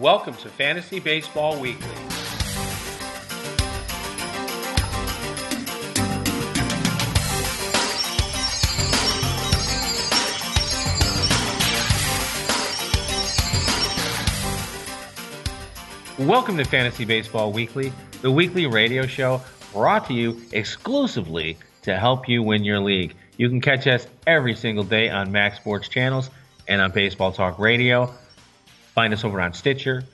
Welcome to Fantasy Baseball Weekly. Welcome to Fantasy Baseball Weekly, the weekly radio show brought to you exclusively to help you win your league. You can catch us every single day on Max Sports channels and on Baseball Talk Radio. Find us over on Stitcher,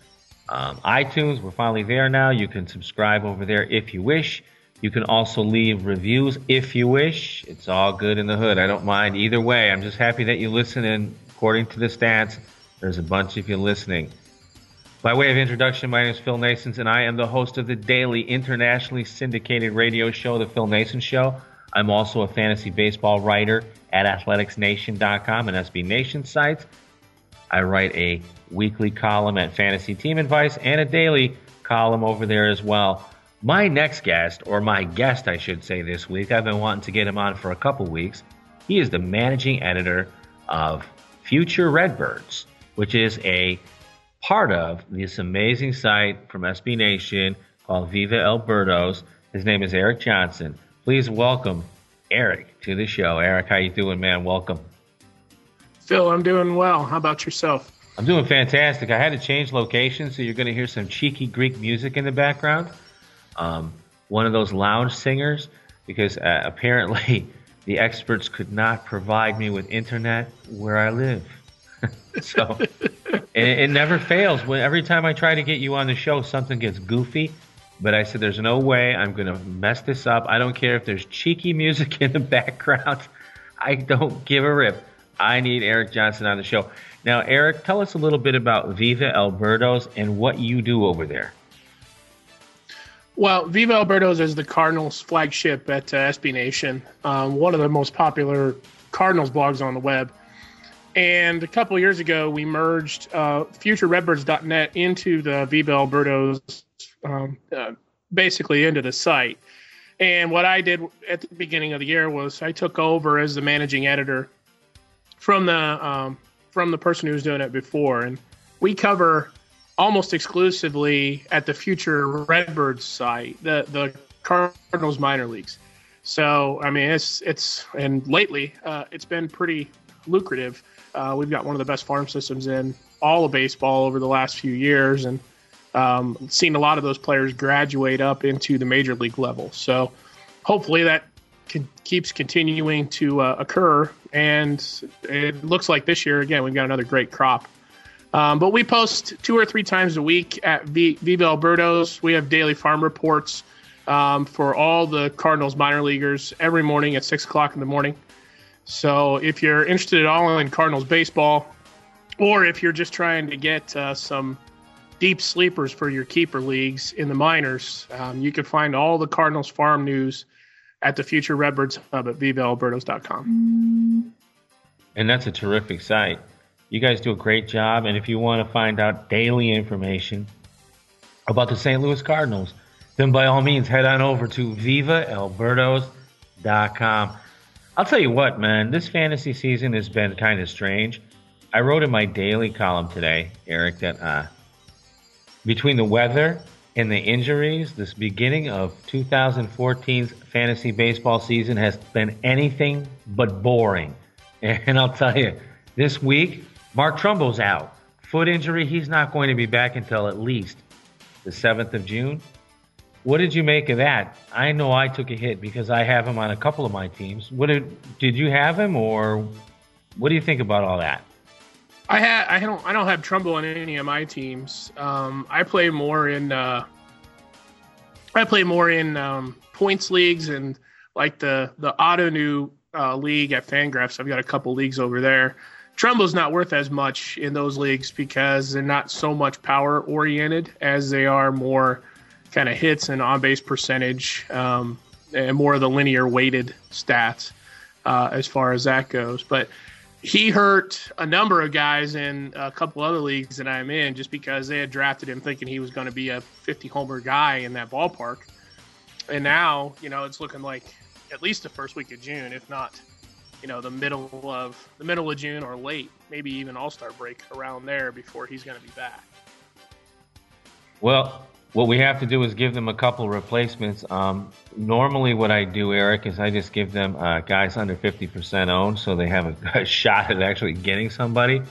um, iTunes. We're finally there now. You can subscribe over there if you wish. You can also leave reviews if you wish. It's all good in the hood. I don't mind either way. I'm just happy that you listen. And according to the stats, there's a bunch of you listening. By way of introduction, my name is Phil Nasons, and I am the host of the daily internationally syndicated radio show, The Phil Nason Show. I'm also a fantasy baseball writer at athleticsnation.com and SB Nation sites. I write a weekly column at Fantasy Team Advice and a daily column over there as well. My next guest, or my guest, I should say, this week, I've been wanting to get him on for a couple weeks. He is the managing editor of Future Redbirds, which is a part of this amazing site from SB Nation called Viva El Birdos. His name is Eric Johnson. Please welcome Eric to the show. Eric, how you doing, man? Welcome. Phil, I'm doing well. How about yourself? I'm doing fantastic. I had to change location, so you're going to hear some cheeky Greek music in the background. Um, one of those lounge singers, because uh, apparently the experts could not provide me with internet where I live. so it, it never fails. When every time I try to get you on the show, something gets goofy. But I said, "There's no way I'm going to mess this up. I don't care if there's cheeky music in the background. I don't give a rip. I need Eric Johnson on the show." Now, Eric, tell us a little bit about Viva El Birdos and what you do over there. Well, Viva El Birdos is the Cardinals' flagship at uh, SB Nation, um, one of the most popular Cardinals blogs on the web. And a couple years ago, we merged uh, FutureRedbirds.net into the Viva El Birdos, um, uh, basically into the site. And what I did at the beginning of the year was I took over as the managing editor from the um, from the person who was doing it before, and we cover almost exclusively at the Future Redbirds site the the Cardinals minor leagues. So I mean, it's it's and lately uh, it's been pretty lucrative. Uh, we've got one of the best farm systems in all of baseball over the last few years, and um, seen a lot of those players graduate up into the major league level. So hopefully that can, keeps continuing to uh, occur. And it looks like this year, again, we've got another great crop. Um, but we post two or three times a week at v- Viva El Birdos. We have daily farm reports um, for all the Cardinals minor leaguers every morning at 6 o'clock in the morning. So if you're interested at all in Cardinals baseball, or if you're just trying to get uh, some deep sleepers for your keeper leagues in the minors, um, you can find all the Cardinals farm news at the Future Redbirds Hub at vivaelbirdos.com. And that's a terrific site. You guys do a great job. And if you want to find out daily information about the St. Louis Cardinals, then by all means head on over to vivaelbirdos.com. I'll tell you what, man, this fantasy season has been kind of strange. I wrote in my daily column today, Eric, that uh, between the weather and the injuries, this beginning of 2014's fantasy baseball season has been anything but boring. And I'll tell you, this week, Mark Trumbo's out. Foot injury, he's not going to be back until at least the 7th of June. What did you make of that? I know I took a hit because I have him on a couple of my teams. What did did you have him, or what do you think about all that? I had I don't I don't have Trumbo on any of my teams. Um, I play more in uh, I play more in um, points leagues and like the the Ottoneu uh, league at Fangraphs. I've got a couple leagues over there. Trumbo's not worth as much in those leagues because they're not so much power oriented as they are more kind of hits and on base percentage um, and more of the linear weighted stats uh, as far as that goes. But he hurt a number of guys in a couple other leagues that I'm in just because they had drafted him thinking he was going to be a 50 homer guy in that ballpark. And now, you know, it's looking like at least the first week of June, if not, you know, the middle of the middle of June or late, maybe even All Star break around there before he's going to be back. Well, what we have to do is give them a couple replacements. Um, normally, what I do, Eric, is I just give them uh, guys under 50% owned so they have a, a shot at actually getting somebody.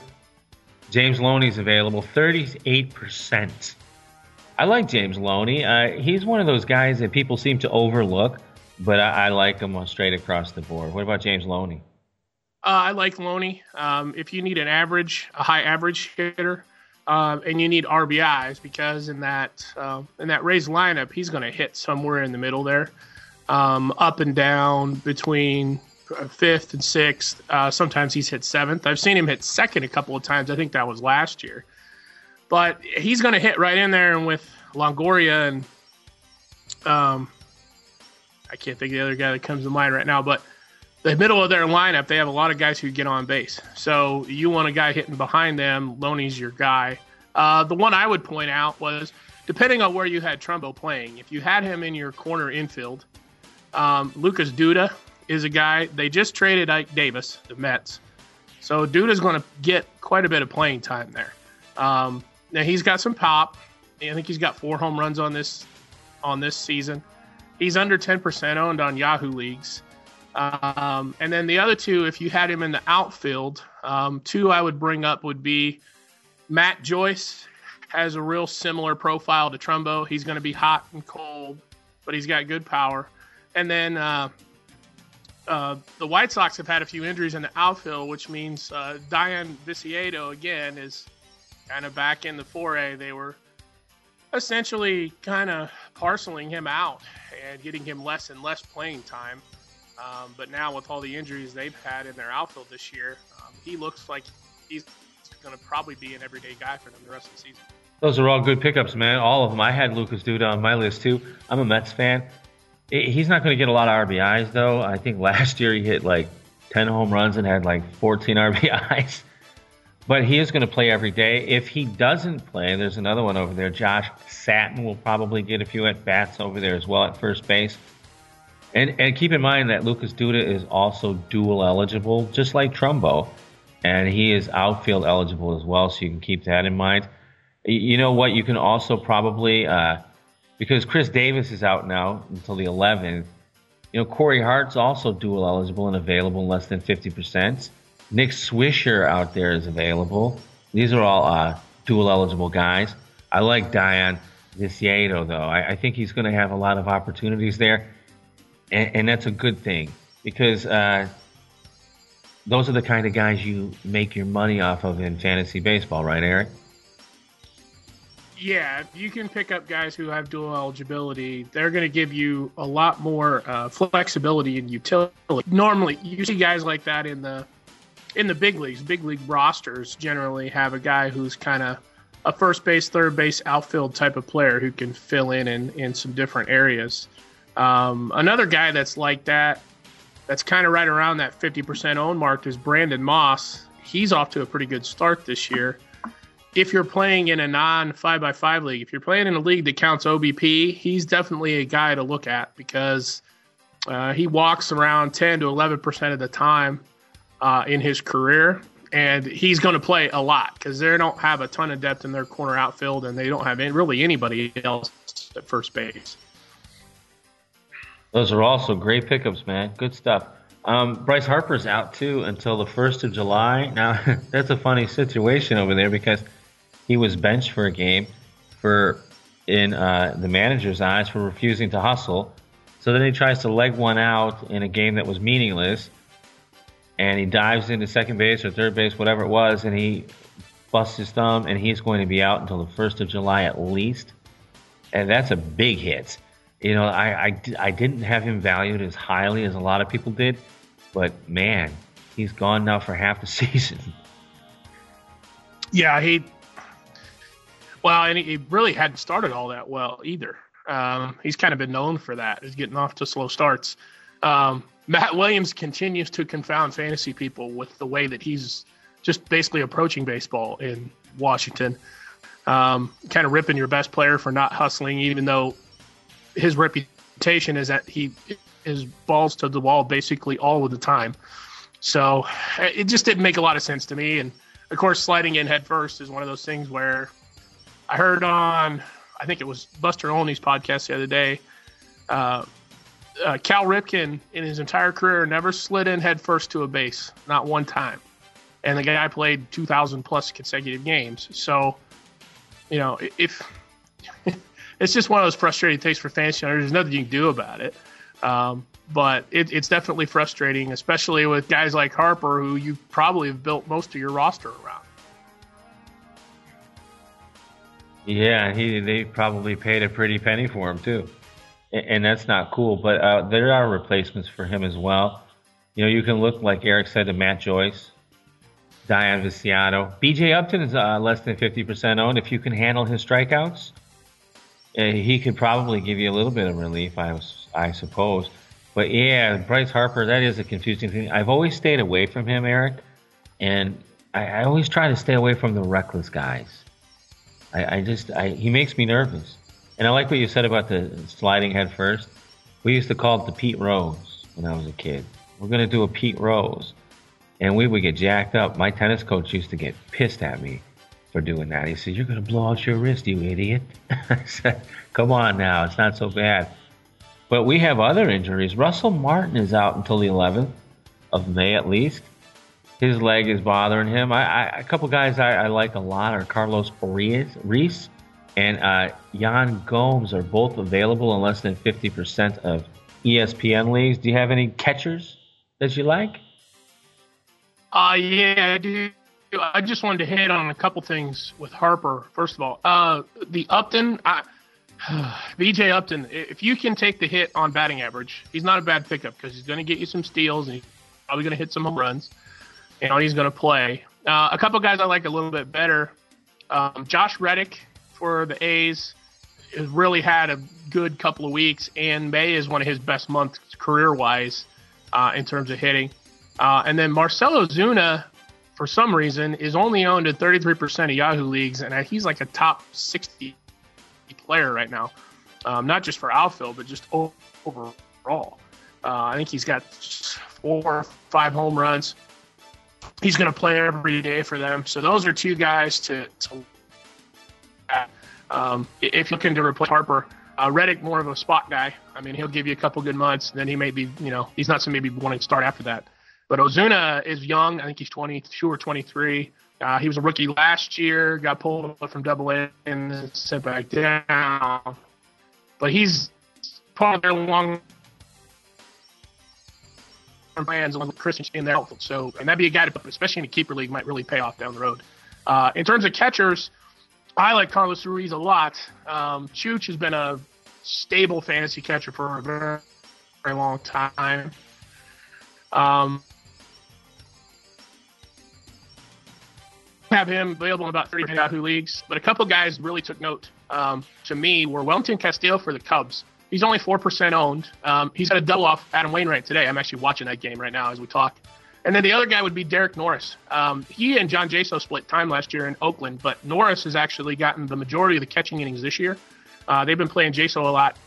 James Loney's available, 38%. I like James Loney. Uh, he's one of those guys that people seem to overlook, but I, I like him straight across the board. What about James Loney? Uh, I like Loney. Um, if you need an average, a high average hitter, um, and you need RBIs because in that uh, in that Rays lineup, he's going to hit somewhere in the middle there, um, up and down between fifth and sixth. Uh, sometimes he's hit seventh. I've seen him hit second a couple of times. I think that was last year, but he's going to hit right in there and with Longoria and um, I can't think of the other guy that comes to mind right now, but the middle of their lineup, they have a lot of guys who get on base. So you want a guy hitting behind them. Loney's your guy. Uh, the one I would point out was depending on where you had Trumbo playing. If you had him in your corner infield, um, Lucas Duda is a guy. They just traded Ike Davis, the Mets. So Duda's going to get quite a bit of playing time there. Um, now he's got some pop. I think he's got four home runs on this on this season. He's under 10% owned on Yahoo leagues. Um, and then the other two, if you had him in the outfield, um, two I would bring up would be Matt Joyce has a real similar profile to Trumbo. He's going to be hot and cold, but he's got good power. And then uh, uh, the White Sox have had a few injuries in the outfield, which means uh, Dayan Viciedo again is kind of back in the foray. They were essentially kind of parceling him out and getting him less and less playing time. Um, but now with all the injuries they've had in their outfield this year, um, he looks like he's going to probably be an everyday guy for them the rest of the season. Those are all good pickups, man. All of them. I had Lucas Duda on my list too. I'm a Mets fan. He's not going to get a lot of RBIs though. I think last year he hit like 10 home runs and had like 14 RBIs. But he is going to play every day. If he doesn't play, there's another one over there. Josh Satin will probably get a few at bats over there as well at first base. And and keep in mind that Lucas Duda is also dual eligible, just like Trumbo, and he is outfield eligible as well. So you can keep that in mind. You know what? You can also probably uh, because Chris Davis is out now until the 11th. You know Corey Hart's also dual eligible and available in less than 50 percent. Nick Swisher out there is available. These are all uh, dual eligible guys. I like Dayan Viciedo though. I, I think he's going to have a lot of opportunities there and, and that's a good thing because uh, those are the kind of guys you make your money off of in fantasy baseball, right, Eric? Yeah, you can pick up guys who have dual eligibility. They're going to give you a lot more uh, flexibility and utility. Normally, you see guys like that in the in the big leagues. Big league rosters generally have a guy who's kind of a first base, third base, outfield type of player who can fill in in, in some different areas. Um, another guy that's like that, that's kind of right around that 50% own mark is Brandon Moss. He's off to a pretty good start this year. If you're playing in a non 5x5 league, if you're playing in a league that counts OBP, he's definitely a guy to look at because uh, he walks around 10 to 11% of the time uh, in his career. And he's going to play a lot because they don't have a ton of depth in their corner outfield and they don't have any, really anybody else at first base. Those are also great pickups, man. Good stuff. Um, Bryce Harper's out too until the first of July. Now that's a funny situation over there because he was benched for a game for in uh, the manager's eyes for refusing to hustle. So then he tries to leg one out in a game that was meaningless, and he dives into second base or third base, whatever it was, and he busts his thumb, and he's going to be out until the first of July at least. And that's a big hit. You know, I, I, I didn't have him valued as highly as a lot of people did, but man, he's gone now for half the season. Yeah, he. Well, and he really hadn't started all that well either. Um, he's kind of been known for that, is getting off to slow starts. Um, Matt Williams continues to confound fantasy people with the way that he's just basically approaching baseball in Washington. Um, kind of ripping your best player for not hustling, even though his reputation is that he is balls to the wall basically all of the time. So it just didn't make a lot of sense to me. And of course, sliding in head first is one of those things where I heard on I think it was Buster Olney's podcast the other day. Uh, uh, Cal Ripken, in his entire career, never slid in headfirst to a base, not one time. And the guy played 2,000 plus consecutive games. So, you know, if it's just one of those frustrating things for fantasy owners, there's nothing you can do about it. Um, but it, it's definitely frustrating, especially with guys like Harper, who you probably have built most of your roster around. Yeah, he they probably paid a pretty penny for him too, and, and that's not cool. But uh, there are replacements for him as well. You know, you can look like Eric said to Matt Joyce, Dayan Viciedo, B.J. Upton is uh, less than fifty percent owned. If you can handle his strikeouts, he could probably give you a little bit of relief. I was, I suppose. But yeah, Bryce Harper, that is a confusing thing. I've always stayed away from him, Eric, and I, I always try to stay away from the reckless guys. I, I just, I, he makes me nervous. And I like what you said about the sliding head first. We used to call it the Pete Rose when I was a kid. We're going to do a Pete Rose. And we would get jacked up. My tennis coach used to get pissed at me for doing that. He said, You're going to blow out your wrist, you idiot. I said, Come on now, it's not so bad. But we have other injuries. Russell Martin is out until the 11th of May at least. His leg is bothering him. I, I a couple guys I, I, like a lot are Carlos Ruiz and uh, Yan Gomes are both available in less than 50% of ESPN leagues. Do you have any catchers that you like? Uh, yeah, I do. I just wanted to hit on a couple things with Harper. First of all, uh, the Upton, I, BJ Upton, if you can take the hit on batting average, he's not a bad pickup because he's going to get you some steals and he's probably going to hit some home runs. You know, he's going to play. Uh, a couple guys I like a little bit better. Um, Josh Reddick for the A's has really had a good couple of weeks, and May is one of his best months career wise uh, in terms of hitting. Uh, and then Marcell Ozuna, for some reason, is only owned in 33% of Yahoo leagues, and he's like a top 60 player right now, um, not just for outfield, but just overall. Uh, I think he's got four or five home runs. He's going to play every day for them. So those are two guys to. to um, if looking to replace Harper, uh, Reddick more of a spot guy. I mean, he'll give you a couple good months, then he may be, you know, he's not somebody maybe wanting to start after that. But Ozuna is young. I think he's 22 or 23. Uh, he was a rookie last year, got pulled from Double A and sent back down. But he's part of their long plans on Christian in their outfield. So, and that'd be a guy to, especially in a keeper league, might really pay off down the road. Uh, in terms of catchers, I like Carlos Ruiz a lot. Um, Chooch has been a stable fantasy catcher for a very, very long time. Um, have him available in about 30 Yahoo leagues, but a couple guys really took note um, to me were Wellington Castillo for the Cubs. He's only 4% owned. Um, he's had a double off Adam Wainwright today. I'm actually watching that game right now as we talk. And then the other guy would be Derek Norris. Um, he and John Jaso split time last year in Oakland, but Norris has actually gotten the majority of the catching innings this year. Uh, they've been playing Jaso a lot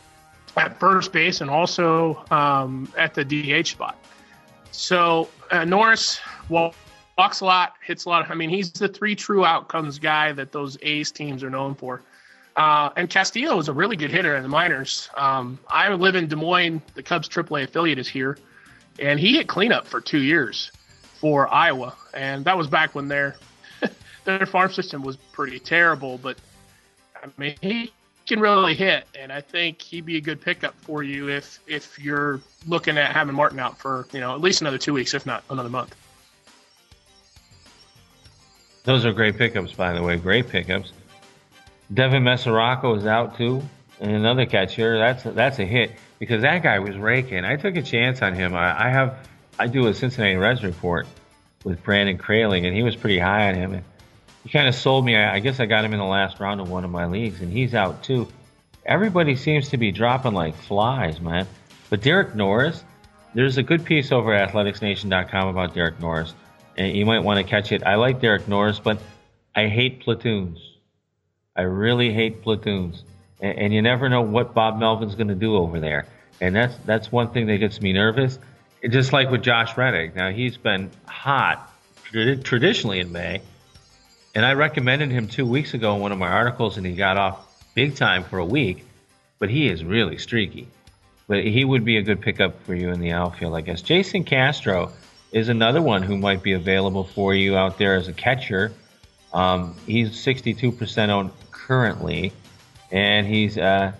at first base and also um, at the DH spot. So uh, Norris, well, walks a lot, hits a lot. I mean, he's the three true outcomes guy that those A's teams are known for. Uh, and Castillo is a really good hitter in the minors. Um, I live in Des Moines. The Cubs AAA affiliate is here, and he hit cleanup for two years for Iowa, and that was back when their their farm system was pretty terrible. But I mean, he can really hit, and I think he'd be a good pickup for you if if you're looking at having Martin out for you know at least another two weeks, if not another month. Those are great pickups, by the way. Great pickups. Devin Mesoraco is out too, and another catcher. That's that's a hit because that guy was raking. I took a chance on him. I, I have I do a Cincinnati Reds report with Brandon Kraling, and he was pretty high on him. And he kind of sold me. I, I guess I got him in the last round of one of my leagues, and he's out too. Everybody seems to be dropping like flies, man. But Derek Norris, there's a good piece over at athleticsnation.com about Derek Norris and you might want to catch it. I like Derek Norris, but I hate platoons. I really hate platoons, and, and you never know what Bob Melvin's going to do over there, and that's that's one thing that gets me nervous. Just like with Josh Reddick. Now he's been hot traditionally in May, and I recommended him two weeks ago in one of my articles, and he got off big time for a week, but he is really streaky. But he would be a good pickup for you in the outfield, I guess. Jason Castro is another one who might be available for you out there as a catcher. Um, he's 62% owned currently, and he's uh,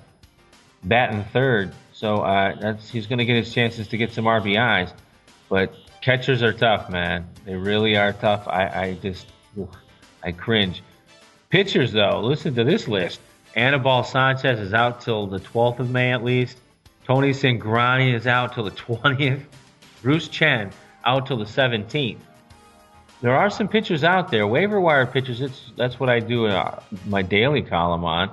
batting third. So uh, he's going to get his chances to get some RBIs. But catchers are tough, man. They really are tough. I, I just I cringe. Pitchers, though, listen to this list. Anibal Sanchez is out till the 12th of May at least. Tony Cingrani is out till the 20th. Bruce Chen out till the 17th. There are some pitchers out there, waiver wire pitchers. It's, that's what I do uh, my daily column on.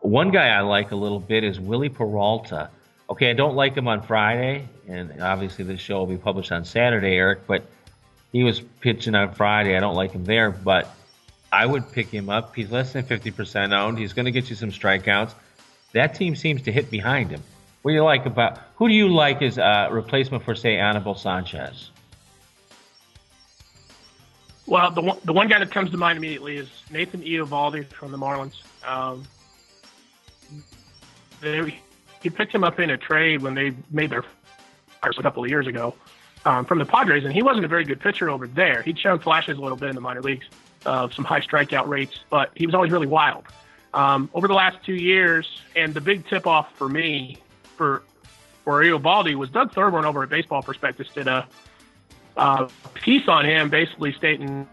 One guy I like a little bit is Wily Peralta. Okay, I don't like him on Friday, and obviously this show will be published on Saturday, Eric, but he was pitching on Friday. I don't like him there, but I would pick him up. He's less than 50% owned. He's going to get you some strikeouts. That team seems to hit behind him. What do you like about who do you like as a replacement for say Anibal Sanchez? Well, the one, the one guy that comes to mind immediately is Nathan Eovaldi from the Marlins. Um, they, he picked him up in a trade when they made their a couple of years ago um, from the Padres, and he wasn't a very good pitcher over there. He'd shown flashes a little bit in the minor leagues of some high strikeout rates, but he was always really wild. Um, over the last two years, and the big tip off for me for for Eovaldi was Doug Thorburn over at Baseball Prospectus did a piece on him, basically stating,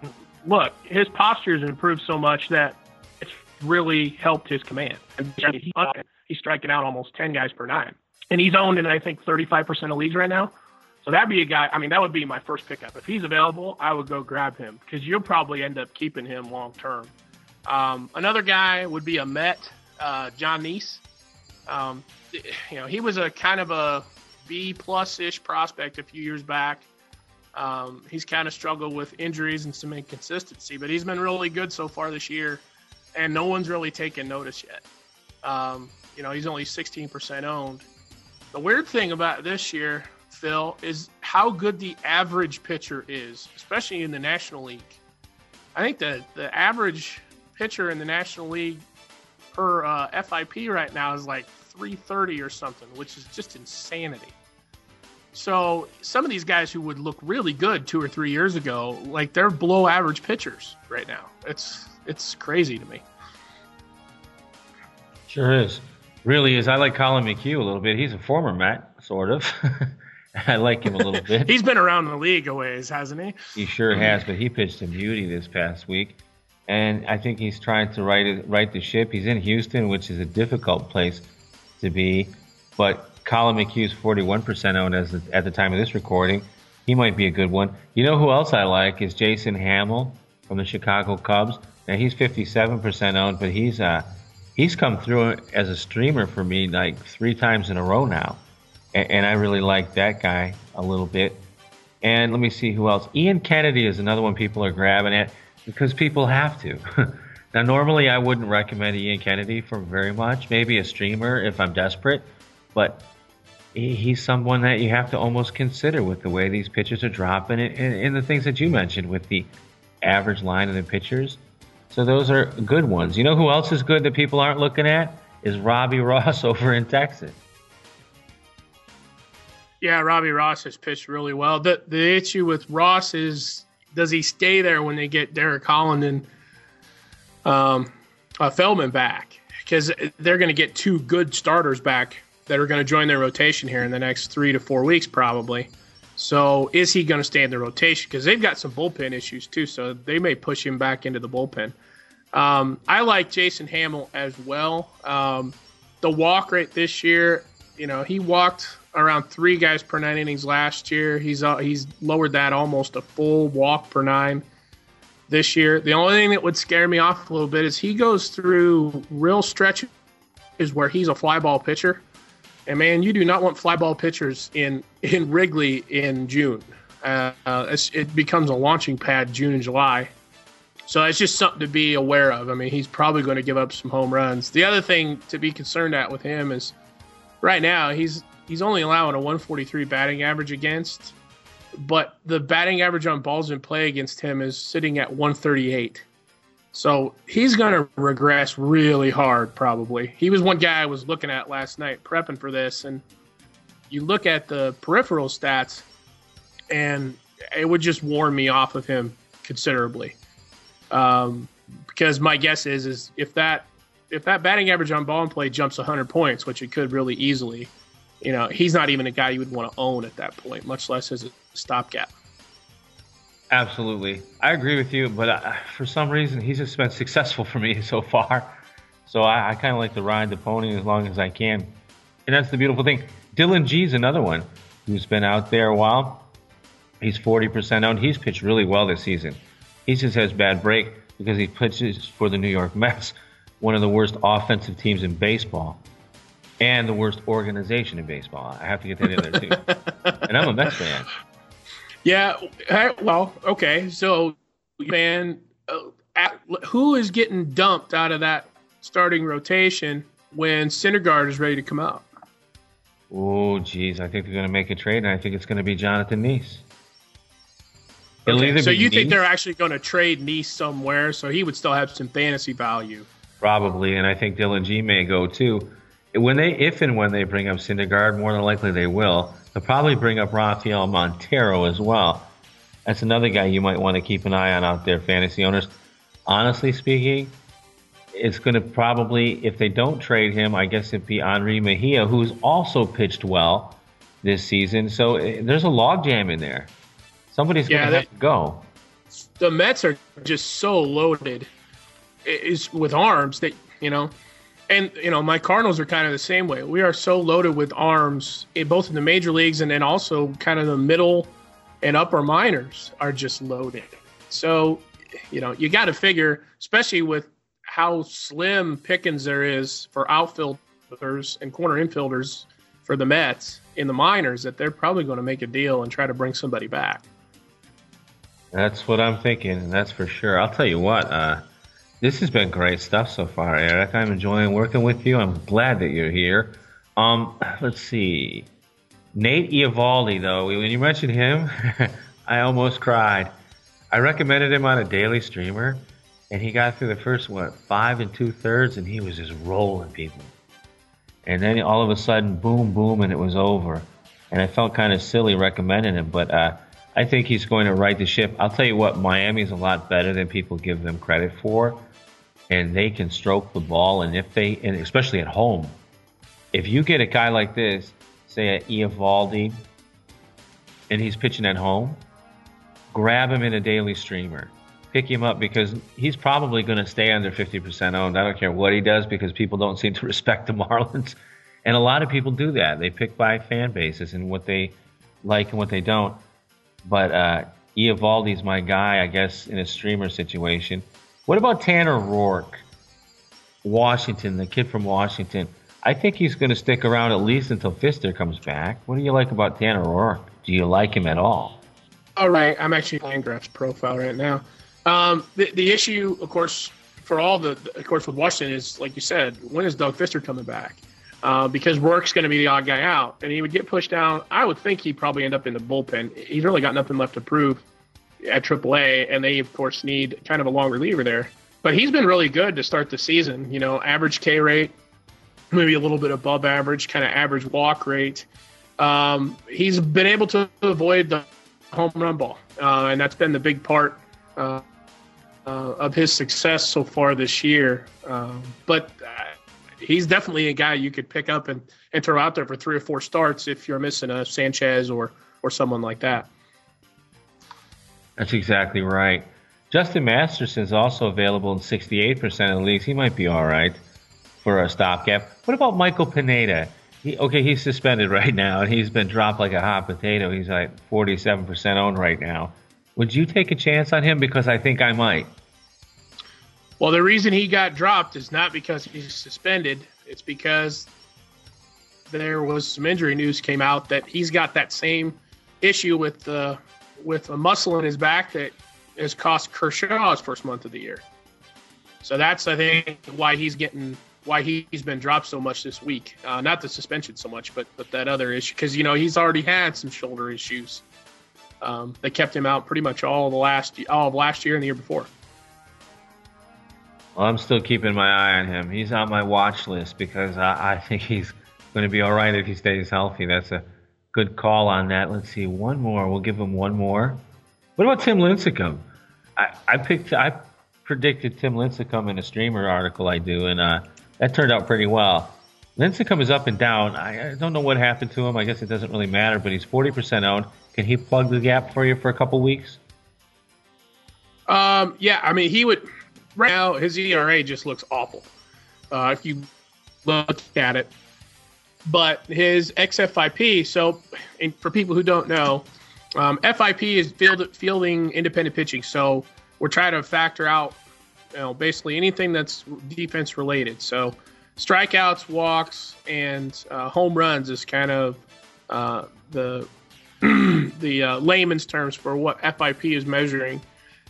"Look, his posture has improved so much that it's really helped his command. He's striking out almost ten guys per nine, and he's owned in I think thirty five percent of leagues right now." So that'd be a guy. I mean, that would be my first pickup. If he's available, I would go grab him because you'll probably end up keeping him long term. Um, another guy would be a Met, uh, Jon Niese. Um, you know, he was a kind of a B plus ish prospect a few years back. Um, he's kind of struggled with injuries and some inconsistency, but he's been really good so far this year, and no one's really taken notice yet. Um, you know, he's only 16% owned. The weird thing about this year, Phil, is how good the average pitcher is, especially in the National League. I think the the average pitcher in the National League per uh, FIP right now is like 330 or something, which is just insanity. So some of these guys who would look really good two or three years ago, like they're below average pitchers right now. It's it's crazy to me. Sure is. Really is. I like Collin McHugh a little bit. He's a former Met, sort of. I like him a little bit. He's been around the league a ways, hasn't he? He sure has, but he pitched in beauty this past week and I think he's trying to right right the ship. He's in Houston, which is a difficult place to be, but Collin McHugh's 41% owned as the, at the time of this recording. He might be a good one. You know who else I like is Jason Hammel from the Chicago Cubs. Now he's 57% owned, but he's uh he's come through as a streamer for me like three times in a row now, and I really like that guy a little bit. And let me see who else. Ian Kennedy is another one people are grabbing at because people have to. now, normally I wouldn't recommend Ian Kennedy for very much. Maybe a streamer if I'm desperate, but he's someone that you have to almost consider with the way these pitchers are dropping and, and the things that you mentioned with the average line of the pitchers. So those are good ones. You know who else is good that people aren't looking at? Is Robbie Ross over in Texas. Yeah, Robbie Ross has pitched really well. The the issue with Ross is does he stay there when they get Derek Holland and um, uh, Feldman back? Because they're going to get two good starters back that are going to join their rotation here in the next three to four weeks, probably. So is he going to stay in the rotation? Because they've got some bullpen issues too, so they may push him back into the bullpen. Um, I like Jason Hammel as well. Um, the walk rate this year, you know, he walked around three guys per nine innings last year. He's uh, he's lowered that almost a full walk per nine this year. The only thing that would scare me off a little bit is he goes through real stretches is where he's a fly ball pitcher. And man, you do not want fly ball pitchers in in Wrigley in June. Uh, it becomes a launching pad June and July. So it's just something to be aware of. I mean, he's probably going to give up some home runs. The other thing to be concerned at with him is right now he's he's only allowing a 143 batting average against, but the batting average on balls in play against him is sitting at 138. So he's going to regress really hard, probably. He was one guy I was looking at last night, prepping for this, and you look at the peripheral stats, and it would just warn me off of him considerably. Um, because my guess is is if that if that batting average on ball and play jumps 100 points, which it could really easily, you know, he's not even a guy you would want to own at that point, much less as a stopgap. Absolutely, I agree with you, but uh, for some reason he's just been successful for me so far. So I, I kind of like to ride the pony as long as I can, and that's the beautiful thing. Dillon Gee is another one who's been out there a while. He's 40% owned. He's pitched really well this season. He just has bad break because he pitches for the New York Mets, one of the worst offensive teams in baseball, and the worst organization in baseball. I have to get that in there too. and I'm a Mets fan. Yeah. Well, okay. So, man, uh, who is getting dumped out of that starting rotation when Syndergaard is ready to come out? Oh, geez. I think they're going to make a trade, and I think it's going to be Jonathan Niese. Okay. So you think they're actually going to trade Niese somewhere, so he would still have some fantasy value? Probably, and I think Dillon Gee may go too. When they, if and when they bring up Syndergaard, more than likely they will. They'll probably bring up Rafael Montero as well. That's another guy you might want to keep an eye on out there, fantasy owners. Honestly speaking, it's going to probably, if they don't trade him, I guess it'd be Jenrry Mejia, who's also pitched well this season. So eh, there's a logjam in there. Somebody's yeah, going to have to go. The Mets are just so loaded is with arms that you know and you know my Cardinals are kind of the same way. We are so loaded with arms, in both in the major leagues and then also kind of the middle and upper minors are just loaded. So, you know, you got to figure, especially with how slim pickings there is for outfielders and corner infielders for the Mets in the minors, that they're probably going to make a deal and try to bring somebody back. That's what I'm thinking, that's for sure. I'll tell you what. Uh, this has been great stuff so far, Eric. I'm enjoying working with you. I'm glad that you're here. Um, let's see. Nate Eovaldi, though, when you mentioned him, I almost cried. I recommended him on a daily streamer, and he got through the first what five and two thirds, and he was just rolling people. And then all of a sudden, boom, boom, and it was over. And I felt kind of silly recommending him, but uh, I think he's going to right the ship. I'll tell you what, Miami's a lot better than people give them credit for and they can stroke the ball. And if they, and especially at home, if you get a guy like this, say at Eovaldi, and he's pitching at home, grab him in a daily streamer. Pick him up because he's probably going to stay under 50% owned. I don't care what he does because people don't seem to respect the Marlins. And a lot of people do that. They pick by fan bases and what they like and what they don't. But uh, Eovaldi's my guy, I guess, in a streamer situation. What about Tanner Roark? Washington, the kid from Washington. I think he's going to stick around at least until Fister comes back. What do you like about Tanner Roark? Do you like him at all? All right, I'm actually playing Graph's profile right now. Um, the, the issue, of course, for all the, of course, with Washington is, like you said, when is Doug Fister coming back? Uh, because Roark's going to be the odd guy out, and he would get pushed down. I would think he'd probably end up in the bullpen. He's really got nothing left to prove at AAA, and they of course need kind of a long reliever there. But he's been really good to start the season. You know, average K rate, maybe a little bit above average, kind of average walk rate. Um, he's been able to avoid the home run ball, uh, and that's been the big part uh, uh, of his success so far this year. Um, but uh, he's definitely a guy you could pick up and, and throw out there for three or four starts if you're missing a Sanchez or or someone like that. That's exactly right. Justin Masterson is also available in 68% of the leagues. He might be all right for a stopgap. What about Michael Pineda? He, okay, he's suspended right now, and he's been dropped like a hot potato. He's like 47% owned right now. Would you take a chance on him? Because I think I might. Well, the reason he got dropped is not because he's suspended. It's because there was some injury news came out that he's got that same issue with the with a muscle in his back that has cost Kershaw his first month of the year. So that's I think why he's getting why he's been dropped so much this week. Uh, not the suspension so much, but but that other issue because you know he's already had some shoulder issues. Um, they kept him out pretty much all the last all of last year and the year before. Well, I'm still keeping my eye on him. He's on my watch list because I, I think he's going to be all right if he stays healthy. That's a good call on that. Let's see, one more. We'll give him one more. What about Tim Lincecum? I, I picked. I predicted Tim Lincecum in a streamer article I do, and uh, that turned out pretty well. Lincecum is up and down. I, I, don't know what happened to him. I guess it doesn't really matter, but he's 40% owned. Can he plug the gap for you for a couple weeks? Um, yeah, I mean, he would. Right now, his ERA just looks awful. Uh, if you look at it, but his xFIP. So, for people who don't know, um, FIP is field, fielding independent pitching. So we're trying to factor out, you know, basically anything that's defense related. So strikeouts, walks, and uh, home runs is kind of uh, the the uh, layman's terms for what FIP is measuring.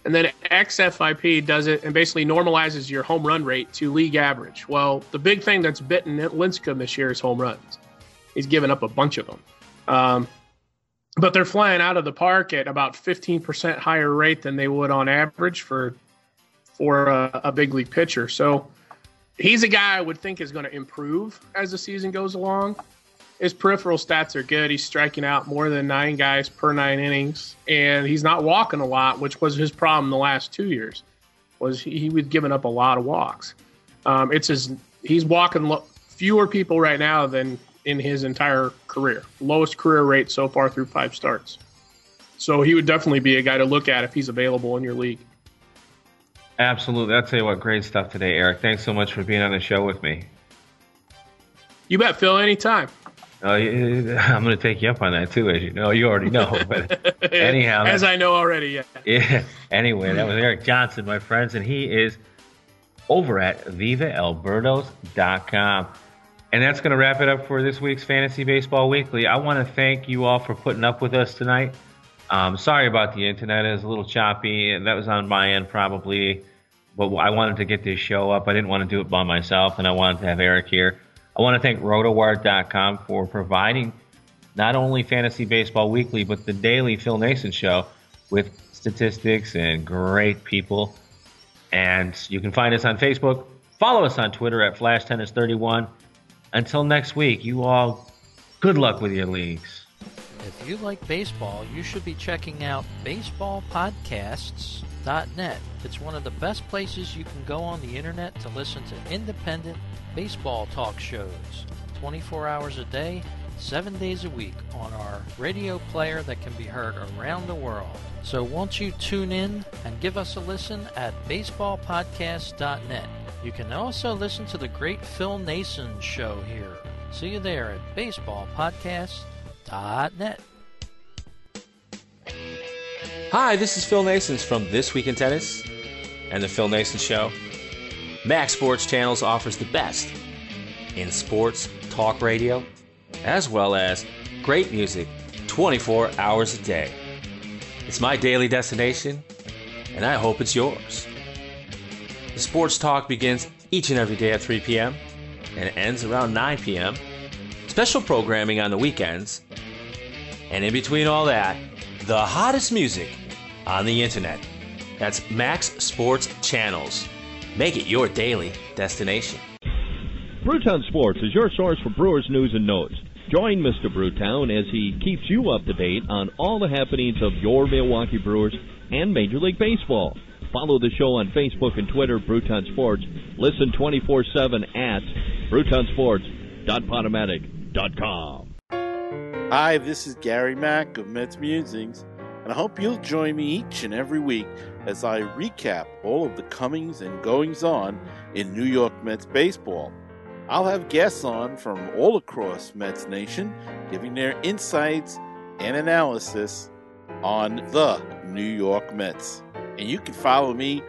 And then XFIP does it and basically normalizes your home run rate to league average. Well, the big thing that's bitten Lincecum this year is home runs. He's given up a bunch of them. Um, but they're flying out of the park at about 15% higher rate than they would on average for for a, a big league pitcher. So he's a guy I would think is going to improve as the season goes along. His peripheral stats are good. He's striking out more than nine guys per nine innings, and he's not walking a lot, which was his problem the last two years. Was he, he was giving up a lot of walks? Um, it's his he's walking lo- fewer people right now than in his entire career. Lowest career rate so far through five starts. So he would definitely be a guy to look at if he's available in your league. Absolutely. I'll tell you what, great stuff today, Eric. Thanks so much for being on the show with me. You bet, Phil, anytime. Uh, I'm going to take you up on that too, as you know. You already know, but anyhow, as I know already, yeah. Yeah. Anyway, that was Eric Johnson, my friends, and he is over at VivaElBirdos.com. And that's going to wrap it up for this week's Fantasy Baseball Weekly. I want to thank you all for putting up with us tonight. Um, sorry about the internet; it was a little choppy, and that was on my end probably. But I wanted to get this show up. I didn't want to do it by myself, and I wanted to have Eric here. I want to thank RotoWire.com for providing not only Fantasy Baseball Weekly, but the daily Phil Nason show with statistics and great people. And you can find us on Facebook. Follow us on Twitter at FlashTennis31 until next week, you all, good luck with your leagues. If you like baseball, you should be checking out baseballpodcasts.net. It's one of the best places you can go on the internet to listen to independent baseball talk shows 24 hours a day, 7 days a week on our radio player that can be heard around the world. So won't you tune in and give us a listen at baseballpodcasts.net. You can also listen to the great Phil Nason show here. See you there at baseballpodcast.net. Hi, this is Phil Nason from This Week in Tennis and the Phil Nason Show. Max Sports Channels offers the best in sports talk radio, as well as great music 24 hours a day. It's my daily destination, and I hope it's yours. The sports talk begins each and every day at 3 p.m. and ends around 9 p.m. Special programming on the weekends. And in between all that, the hottest music on the internet. That's Max Sports Channels. Make it your daily destination. Brewtown Sports is your source for Brewers news and notes. Join Mr. Brewtown as he keeps you up to date on all the happenings of your Milwaukee Brewers and Major League Baseball. Follow the show on Facebook and Twitter, Brewtown Sports. Listen 24-7 at brewtownsports.podomatic.com. Hi, this is Gary Mack of Mets Musings, and I hope you'll join me each and every week as I recap all of the comings and goings on in New York Mets baseball. I'll have guests on from all across Mets Nation giving their insights and analysis on the New York Mets. And you can follow me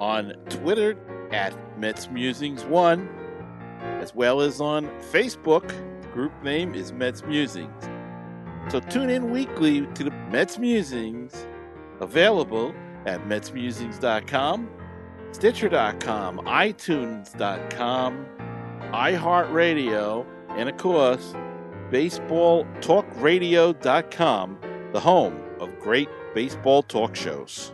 on Twitter at Mets Musings One, as well as on Facebook. The group name is Mets Musings. So tune in weekly to the Mets Musings, available at MetsMusings.com, Stitcher.com, iTunes.com, iHeartRadio, and of course, BaseballTalkRadio.com, the home of great baseball talk shows.